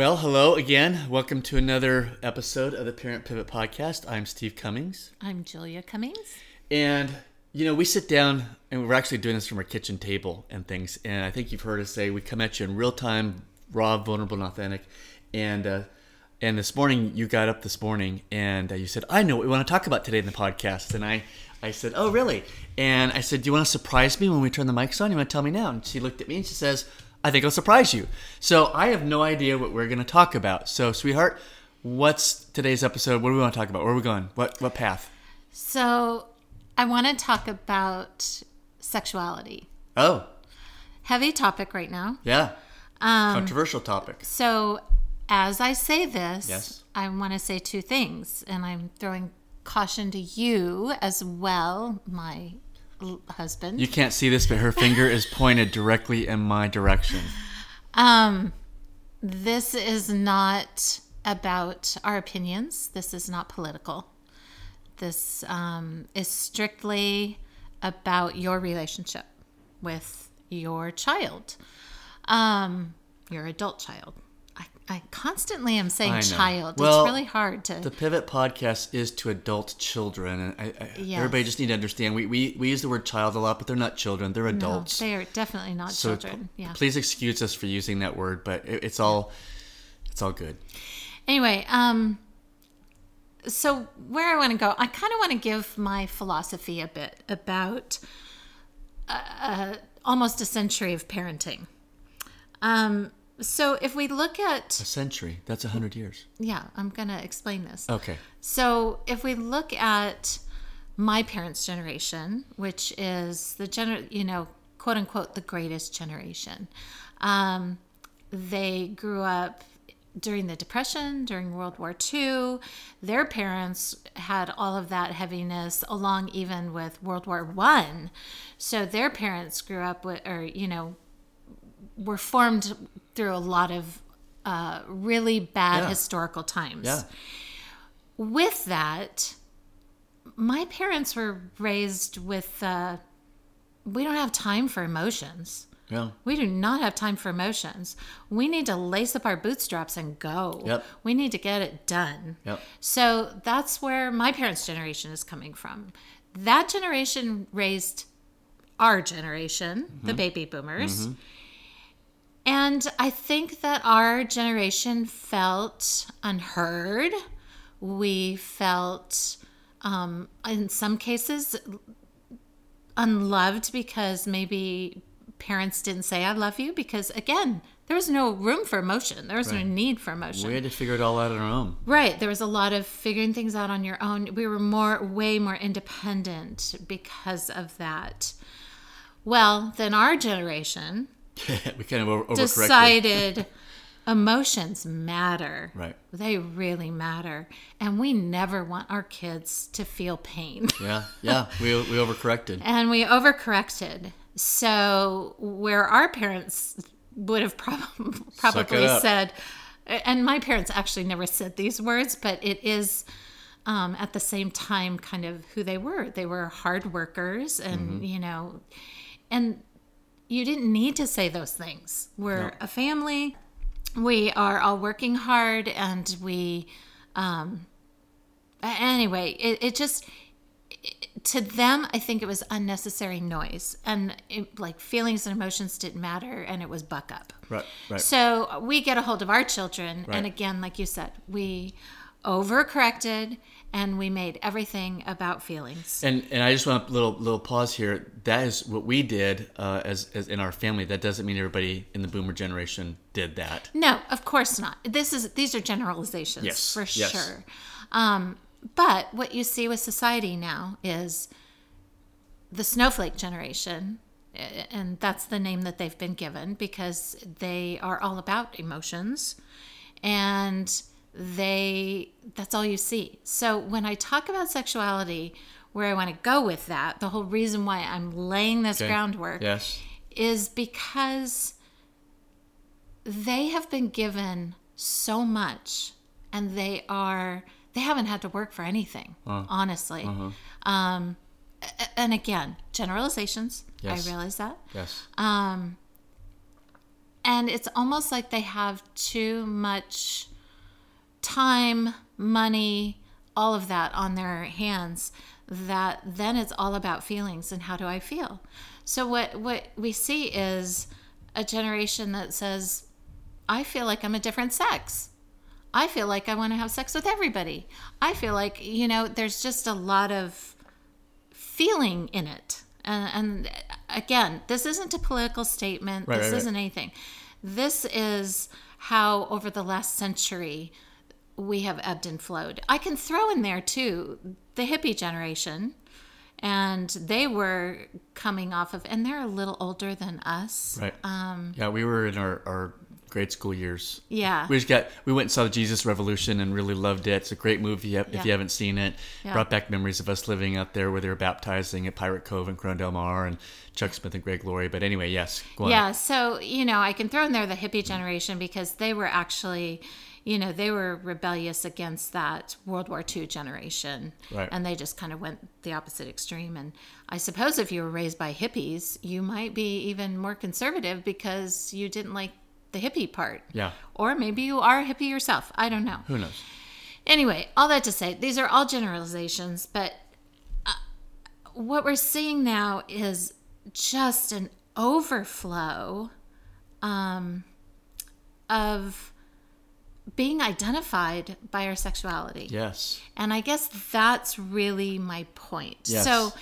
Well, hello again. Welcome to another episode of the Parent Pivot Podcast. I'm Steve Cummings. I'm Julia Cummings. And, you know, we sit down and we're actually doing this from our kitchen table and things. And I think you've heard us say we come at you in real time, raw, vulnerable, and authentic. And, uh, and this morning, you got up this morning and uh, you said, I know what we want to talk about today in the podcast. And I, I said, Oh, really? And I said, Do you want to surprise me when we turn the mics on? You want to tell me now? And she looked at me and she says, I think I'll surprise you. So I have no idea what we're going to talk about. So, sweetheart, what's today's episode? What do we want to talk about? Where are we going? What what path? So, I want to talk about sexuality. Oh, Heavy topic right now. yeah. Um, Controversial topic. so, as I say this, Yes. I want to say two things, and I'm throwing caution to you as well, my husband. You can't see this, but her finger is pointed directly in my direction. Um, this is not about our opinions. This is not political. This um, is strictly about your relationship with your child, um, your adult child. I, I constantly am saying child. Well, it's really hard to. The Pivot Podcast is to adult children, and I, I, Yes. everybody just need to understand. We, we we use the word child a lot, but they're not children; they're no, adults. they are definitely not so children. p- Yeah. please excuse us for using that word, but it, it's all it's all good. Anyway, um, so where I want to go, I kind of want to give my philosophy a bit about uh, almost a century of parenting. Um, so if we look at, A century. That's a hundred years. yeah, I'm to explain this. Okay. So if we look at my parents' generation, which is the gener, you know, quote unquote, the greatest generation, um, they grew up during the Depression, during World War II. Their parents had all of that heaviness along even with World War One. So their parents grew up with, or you know, were formed through a lot of uh, really bad Yeah. historical times Yeah. with that, my parents were raised with uh, we don't have time for emotions. Yeah. We do not have time for emotions. We need to lace up our bootstraps and go. Yep. We need to get it done. Yep. So that's where my parents' generation is coming from. That generation raised our generation, Mm-hmm. the baby boomers. And I think that our generation felt unheard. We felt, um, in some cases, unloved because maybe parents didn't say, I love you, because again, there was no room for emotion. There was no need for emotion. We had to figure it all out on our own. Right. There was a lot of figuring things out on your own. We were more, way more independent because of that. Well, then our generation we kind of over- overcorrected. decided emotions matter. Right. They really matter. And we never want our kids to feel pain. Yeah. Yeah. We we overcorrected. and we overcorrected. So, where our parents would have prob- probably said, and my parents actually never said these words, but it is um, at the same time kind of who they were. They were hard workers, and you know, and you didn't need to say those things. We're a family. We are all working hard, and we, um, anyway, it, it just to them, I think it was unnecessary noise, and it, like feelings and emotions didn't matter, and it was buck up. Right. Right. So we get a hold of our children, Right. and again, like you said, we overcorrected and we made everything about feelings. And and I just want a little little pause here. That is what we did uh, as as in our family. That doesn't mean everybody in the Boomer generation did that. No, of course not. This is these are generalizations Yes, for yes. sure. Um, but what you see with society now is the snowflake generation, and that's the name that they've been given because they are all about emotions, and they that's all you see. So when I talk about sexuality, where I want to go with that, the whole reason why I'm laying this Okay. groundwork Yes. is because they have been given so much and they are they haven't had to work for anything honestly um and again generalizations Yes. i realize that Yes. um and it's almost like they have too much time, money, all of that on their hands that then it's all about feelings and how do I feel. So what what we see is a generation that says I feel like I'm a different sex. I feel like I want to have sex with everybody. I feel like, you know, there's just a lot of feeling in it. And, and again, this isn't a political statement. Right, this right, right. isn't anything. This is how over the last century we have ebbed and flowed. I can throw in there too the hippie generation. And they were coming off of, and they're a little older than us. Right. Um, yeah, we were in our, our grade school years. Yeah. We just got we went and saw the Jesus Revolution and really loved it. It's a great movie if Yeah. you haven't seen it. Yeah. Brought back memories of us living out there where they were baptizing at Pirate Cove and Corona Del Mar and Chuck Smith and Greg Laurie. But anyway, yes, go on. Yeah, so you know, I can throw in there the hippie generation because they were actually, you know, they were rebellious against that World War II generation, Right. and they just kind of went the opposite extreme. And I suppose if you were raised by hippies, you might be even more conservative because you didn't like the hippie part. Yeah. Or maybe you are a hippie yourself. I don't know. Who knows? Anyway, all that to say, these are all generalizations, but uh, what we're seeing now is just an overflow um, of being identified by our sexuality. Yes. And I guess that's really my point. Yes. So,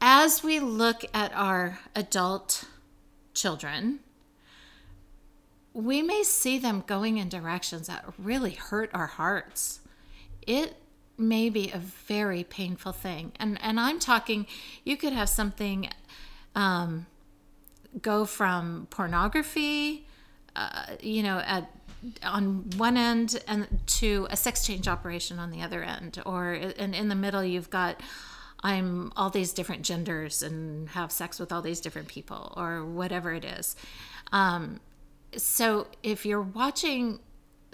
as we look at our adult children, we may see them going in directions that really hurt our hearts. It may be a very painful thing. And and I'm talking you could have something um, go from pornography uh, you know, at on one end and to a sex change operation on the other end, or and in the middle you've got I'm all these different genders and have sex with all these different people, or whatever it is. Um, so if you're watching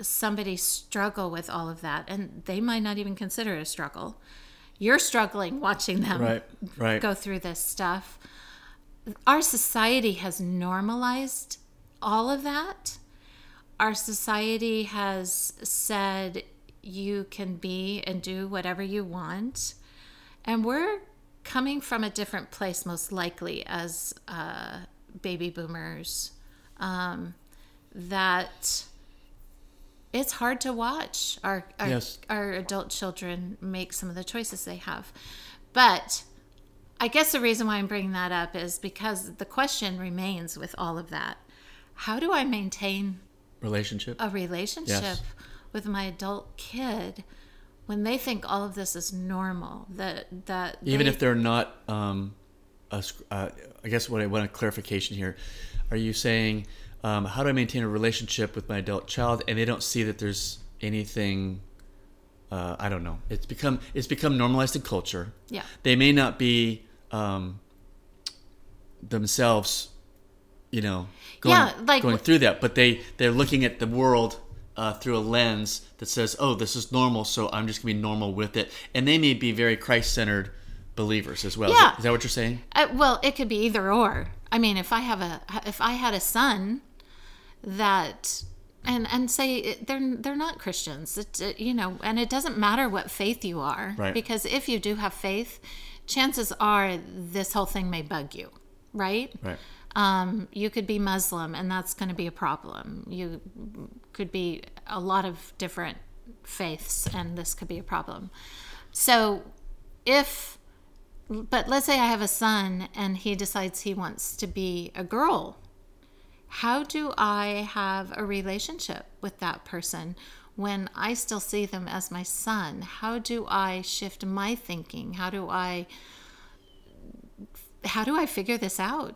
somebody struggle with all of that, and they might not even consider it a struggle, you're struggling watching them Right. Right. go through this stuff. Our society has normalized all of that. Our society has said you can be and do whatever you want. And we're coming from a different place, most likely, as uh, baby boomers, um, that it's hard to watch our our, Yes. our adult children make some of the choices they have. But I guess the reason why I'm bringing that up is because the question remains with all of that. How do I maintain Relationship. a relationship Yes. with my adult kid when they think all of this is normal? That that Even they- if they're not, um, a, uh, I guess what I want a clarification here. Are you saying, um, how do I maintain a relationship with my adult child, and they don't see that there's anything? Uh, I don't know. It's become it's become normalized in culture. Yeah. They may not be um, themselves, you know, going, Yeah, like going through that, but they they're looking at the world uh, through a lens that says, "Oh, this is normal, so I'm just gonna be normal with it." And they may be very Christ-centered believers as well. Is Yeah. that- is that what you're saying? Uh, well, it could be either or. I mean, if I have a if I had a son that and and say they're they're not Christians, it, it, you know, and it doesn't matter what faith you are, Right. because if you do have faith, chances are this whole thing may bug you, right? Right. Um, you could be Muslim, and that's going to be a problem. You could be a lot of different faiths, and this could be a problem. So, if, but let's say I have a son and he decides he wants to be a girl, how do I have a relationship with that person when I still see them as my son? How do I shift my thinking? How do I how do I figure this out?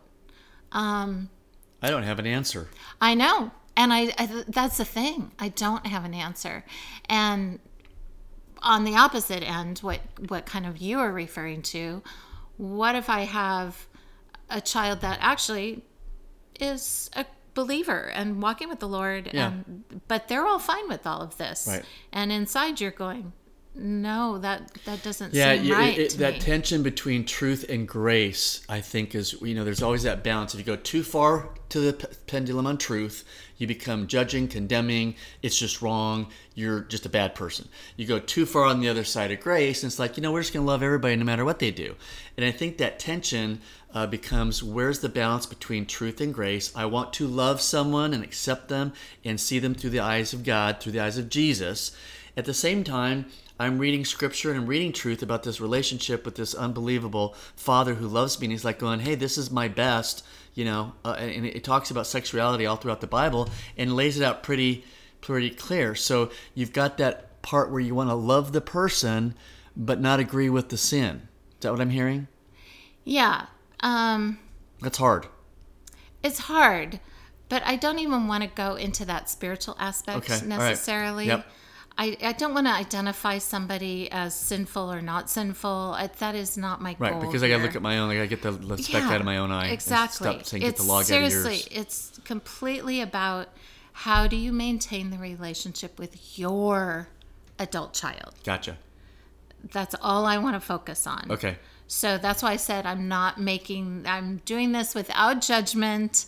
Um, I don't have an answer. I know. And I, I that's the thing. I don't have an answer. And on the opposite end, what what kind of you are referring to, what if I have a child that actually is a believer and walking with the Lord Yeah. and but they're all fine with all of this. Right. And inside you're going, no, that that doesn't Yeah, seem yeah, right. it- to that me. tension between truth and grace, I think, is you know, there's always that balance. If you go too far to the p- pendulum on truth, you become judging, condemning. It's just wrong. You're just a bad person. You go too far on the other side of grace, and it's like you know, we're just gonna love everybody no matter what they do. And I think that tension uh, becomes where's the balance between truth and grace? I want to love someone and accept them and see them through the eyes of God, through the eyes of Jesus. At the same time, I'm reading scripture and I'm reading truth about this relationship with this unbelievable father who loves me. And he's like going, hey, this is my best, you know. Uh, and it talks about sexuality all throughout the Bible and lays it out pretty, pretty clear. So you've got that part where you want to love the person, but not agree with the sin. Is that what I'm hearing? yeah. Um, That's hard. it's hard, but I don't even want to go into that spiritual aspect Okay, right. necessarily. Yep. I, I don't want to identify somebody as sinful or not sinful. I, that is not my Right, goal. because I got to look at my own. like I get the, the speck out of my own eye. and Exactly. Stop saying, get it's the log seriously, out of yours. it's completely about how do you maintain the relationship with your adult child. Gotcha. That's all I want to focus on. Okay. So that's why I said I'm not making, I'm doing this without judgment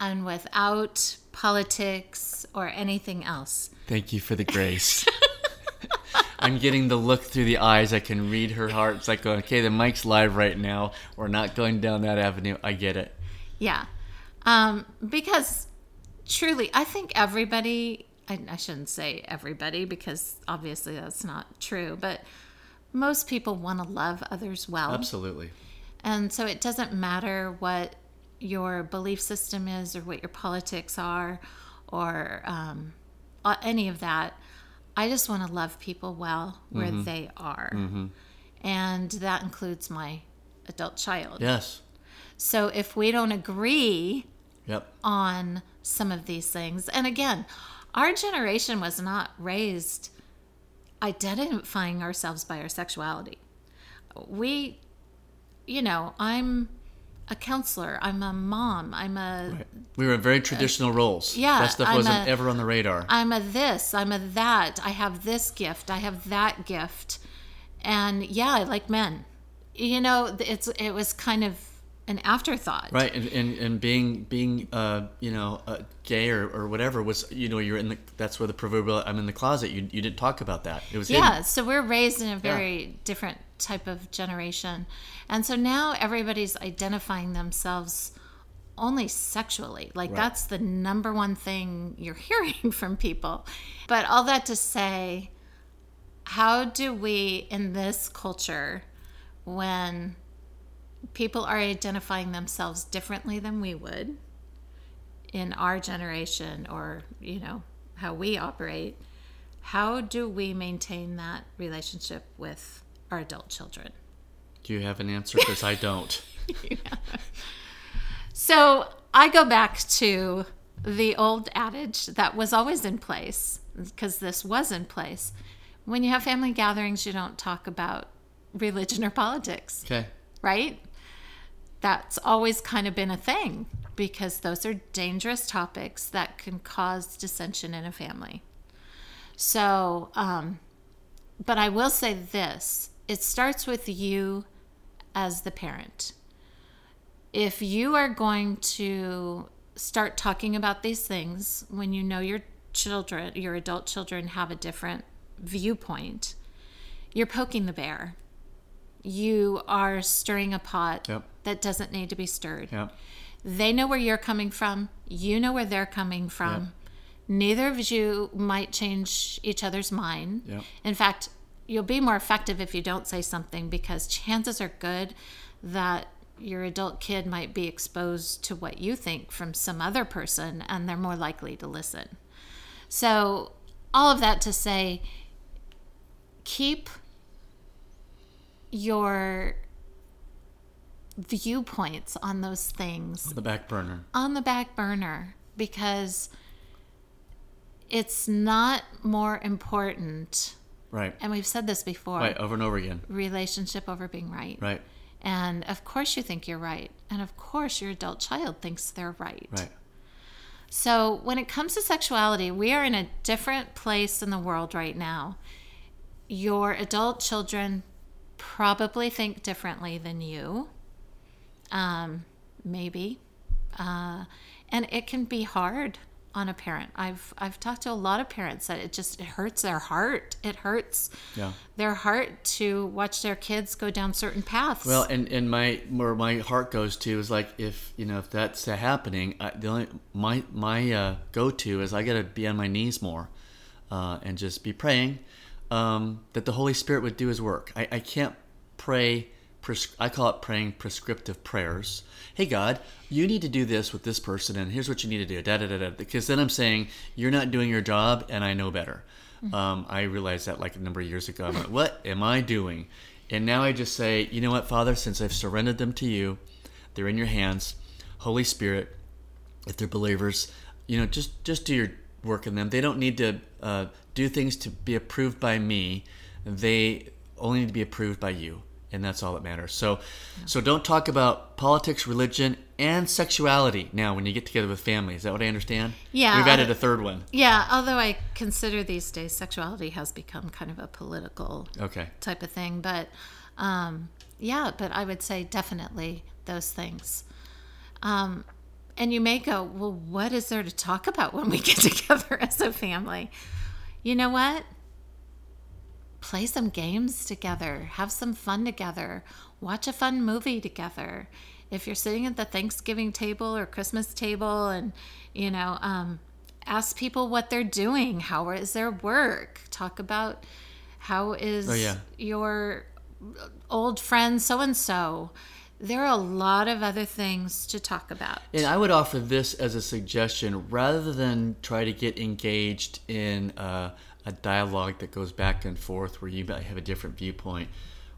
and without politics or anything else. Thank you for the grace. I'm getting the look through the eyes. I can read her heart. It's like, going, okay, the mic's live right now. We're not going down that avenue. I get it. Yeah. Um, because truly, I think everybody, I, I shouldn't say everybody because obviously that's not true, but most people want to love others well. Absolutely. And so it doesn't matter what your belief system is or what your politics are or um, Uh, any of that. I just want to love people well where mm-hmm. they are. Mm-hmm. And that includes my adult child. Yes. So if we don't agree Yep. on some of these things, and again, our generation was not raised identifying ourselves by our sexuality. We, you know, I'm a counselor, I'm a mom, I'm a We were in very traditional roles. yeah, That stuff I'm wasn't a- ever on the radar. I'm a this, I'm a that, I have this gift, I have that gift. And yeah, I like men. You know, it's it was kind of an afterthought. Right, and, and, and being being uh, you know uh, gay or, or whatever was you know you're in the that's where the proverbial I'm in the closet you, you didn't talk about that it was hidden. Yeah, so we're raised in a very different type of generation. And so now everybody's identifying themselves only sexually. Like that's the number one thing you're hearing from people. But all that to say, how do we in this culture when people are identifying themselves differently than we would in our generation or, you know, how we operate, how do we maintain that relationship with our adult children? Do you have an answer? Because I don't. So I go back to the old adage that was always in place, because this was in place. When you have family gatherings, you don't talk about religion or politics, Okay. right? That's always kind of been a thing because those are dangerous topics that can cause dissension in a family. So, um, but I will say this it starts with you as the parent. If you are going to start talking about these things when you know your children, your adult children have a different viewpoint, you're poking the bear. You are stirring a pot Yep. that doesn't need to be stirred. Yeah. They know where you're coming from. You know where they're coming from. Neither of you might change each other's mind. Yep. In fact, you'll be more effective if you don't say something because chances are good that your adult kid might be exposed to what you think from some other person and they're more likely to listen. So, all of that to say, keep your viewpoints on those things on The back burner. on the back burner because it's not more important. Right. And we've said this before Right. Over and over again. relationship over being right. Right. And of course, you think you're right. And of course, your adult child thinks they're right. Right. So, when it comes to sexuality, we are in a different place in the world right now. your adult children probably think differently than you. Um, maybe. Uh, and it can be hard on a parent. I've I've talked to a lot of parents that it just it hurts their heart. It hurts Yeah. their heart to watch their kids go down certain paths. Well, and, and my where my heart goes to is like if you know if that's happening, I, the only my my uh, go to is I got to be on my knees more, uh, and just be praying um, that the Holy Spirit would do His work. I, I can't pray. Pres- I call it praying prescriptive prayers. Hey God, you need to do this with this person, and here's what you need to do. Da da da da. Because then I'm saying you're not doing your job, and I know better. Um, I realized that like a number of years ago. I'm like, what am I doing? And now I just say, you know what, Father, since I've surrendered them to you, they're in your hands. Holy Spirit, if they're believers, you know, just just do your work in them. They don't need to uh, do things to be approved by me. They only need to be approved by you, and that's all that matters. So, so don't talk about politics, religion, and sexuality now when you get together with family. Is that what I understand? Yeah, We've added a third one. yeah, although I consider these days sexuality has become kind of a political Okay. type of thing, but um, yeah, but I would say definitely those things. Um, and you may go, well, what is there to talk about when we get together as a family? You know what? Play some games together, have some fun together, watch a fun movie together. If you're sitting at the Thanksgiving table or Christmas table and, you know, um, ask people what they're doing, how is their work, talk about how is Oh, yeah. your old friend so and so. There are a lot of other things to talk about. And I would offer this as a suggestion rather than try to get engaged in uh, a dialogue that goes back and forth where you might have a different viewpoint.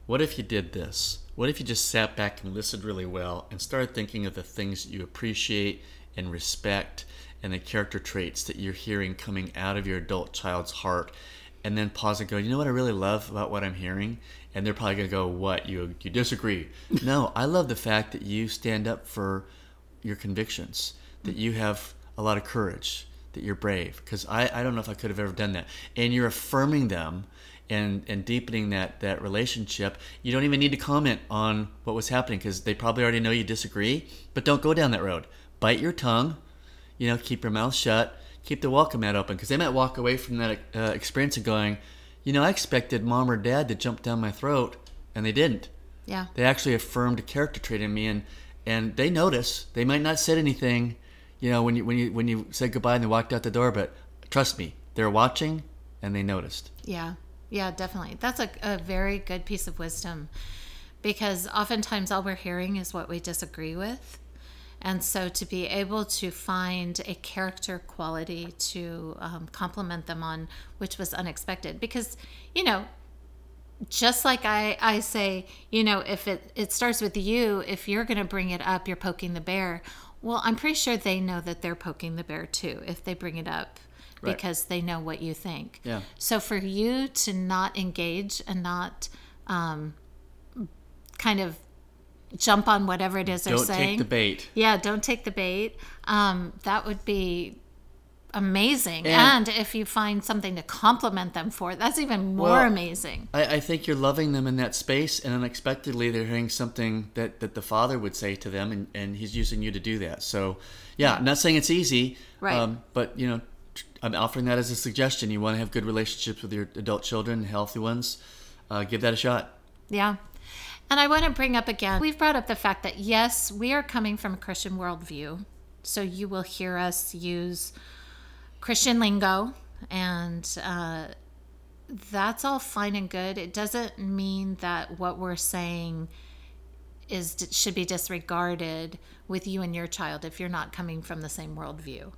What if you did this? What if you just sat back and listened really well and started thinking of the things that you appreciate and respect and the character traits that you're hearing coming out of your adult child's heart? And then pause and go, you know what I really love about what I'm hearing? And they're probably going to go, what? You, you disagree. no, I love the fact that you stand up for your convictions, that you have a lot of courage, that you're brave. Because I, I don't know if I could have ever done that. And you're affirming them and, and deepening that, that relationship. You don't even need to comment on what was happening because they probably already know you disagree. But don't go down that road. Bite your tongue, you know, keep your mouth shut, keep the welcome mat open because they might walk away from that uh, experience and going, you know, I expected mom or dad to jump down my throat and they didn't Yeah. they actually affirmed a character trait in me and and they notice they might not said anything you know when you when you when you said goodbye and they walked out the door but trust me they're watching and they noticed Yeah, yeah, definitely. That's a, a very good piece of wisdom because oftentimes all we're hearing is what we disagree with. And so to be able to find a character quality to um, compliment them on, which was unexpected, because, you know, just like I, I say, you know, if it, it starts with you, if you're going to bring it up, you're poking the bear. Well, I'm pretty sure they know that they're poking the bear too if they bring it up Right. because they know what you think. Yeah. So for you to not engage and not um, kind of jump on whatever it is they're saying. don't take the bait Yeah, don't take the bait. Um, that would be amazing. And- And, if you find something to compliment them for, that's even more Well, amazing. I, I think you're loving them in that space and unexpectedly they're hearing something that, that the father would say to them and, and he's using you to do that so yeah i'm not saying it's easy Right. um, but you know i'm offering that as a suggestion you want to have good relationships with your adult children healthy ones uh, give that a shot Yeah. And I want to bring up again, we've brought up the fact that yes, we are coming from a Christian worldview. So you will hear us use Christian lingo, and uh, that's all fine and good. It doesn't mean that what we're saying is should be disregarded with you and your child if you're not coming from the same worldview.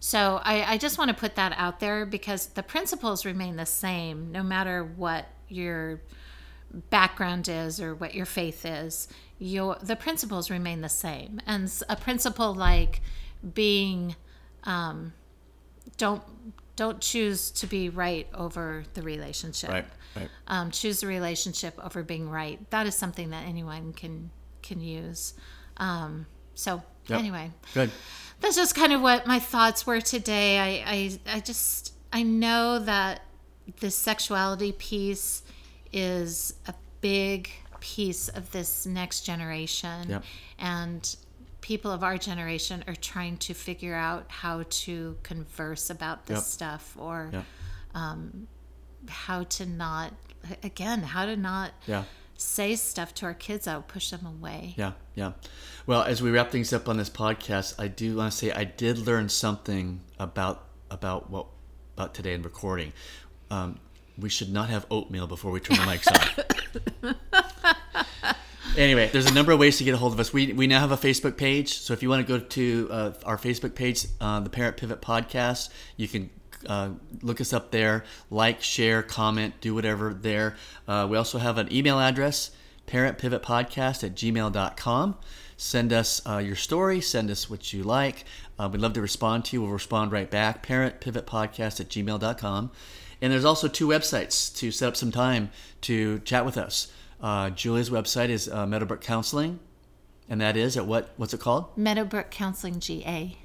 So I, I just want to put that out there because the principles remain the same no matter what your background is or what your faith is. Your the principles remain the same, and a principle like being um, don't don't choose to be right over the relationship right right um, choose the relationship over being right. That is something that anyone can can use. Um, so Yep. anyway, good that's just kind of what my thoughts were today. I I, I just I know that the sexuality piece is a big piece of this next generation. Yep. And people of our generation are trying to figure out how to converse about this Yep. stuff or Yeah. how to not, again, how to not Yeah. say stuff to our kids that will push them away. Yeah, yeah. Well, as we wrap things up on this podcast, I do want to say I did learn something about about what about today in recording. Um, we should not have oatmeal before we turn the mics on. anyway, there's a number of ways to get a hold of us. We, we now have a Facebook page, so if you want to go to uh, our Facebook page, uh, the Parent Pivot Podcast, you can uh, look us up there, like, share, comment, do whatever there. Uh, we also have an email address, parentpivotpodcast at gmail.com. Send us uh, your story, send us what you like. Uh, we'd love to respond to you. We'll respond right back, parentpivotpodcast at gmail.com. And there's also two websites to set up some time to chat with us. Uh, Julia's website is uh, Meadowbrook Counseling, and that is at what? What's it called? Meadowbrook Counseling GA.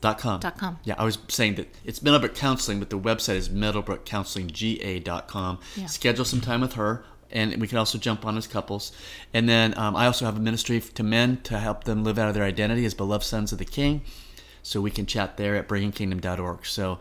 Dot com. Dot com. Yeah, I was saying that it's Meadowbrook Counseling, but the website is meadowbrookcounselingga.com. Yeah. Schedule some time with her, and we can also jump on as couples. And then um, I also have a ministry to men to help them live out of their identity as beloved sons of the King. So we can chat there at bringingkingdom.org. So,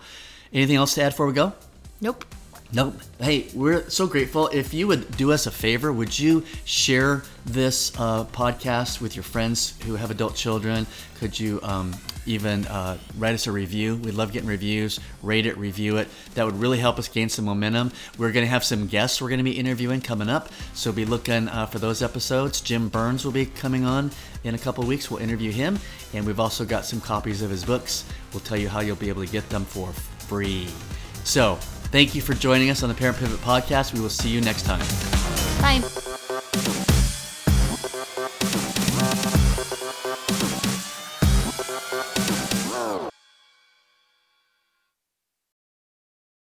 anything else to add before we go? Nope. Nope. Hey, we're so grateful. If you would do us a favor, would you share this uh, podcast with your friends who have adult children? Could you um, even uh, write us a review? We love getting reviews. Rate it, review it. That would really help us gain some momentum. We're going to have some guests we're going to be interviewing coming up, so be looking uh, for those episodes. Jim Burns will be coming on in a couple weeks. We'll interview him, and we've also got some copies of his books. We'll tell you how you'll be able to get them for free. So, thank you for joining us on the Parent Pivot Podcast. We will see you next time. Bye.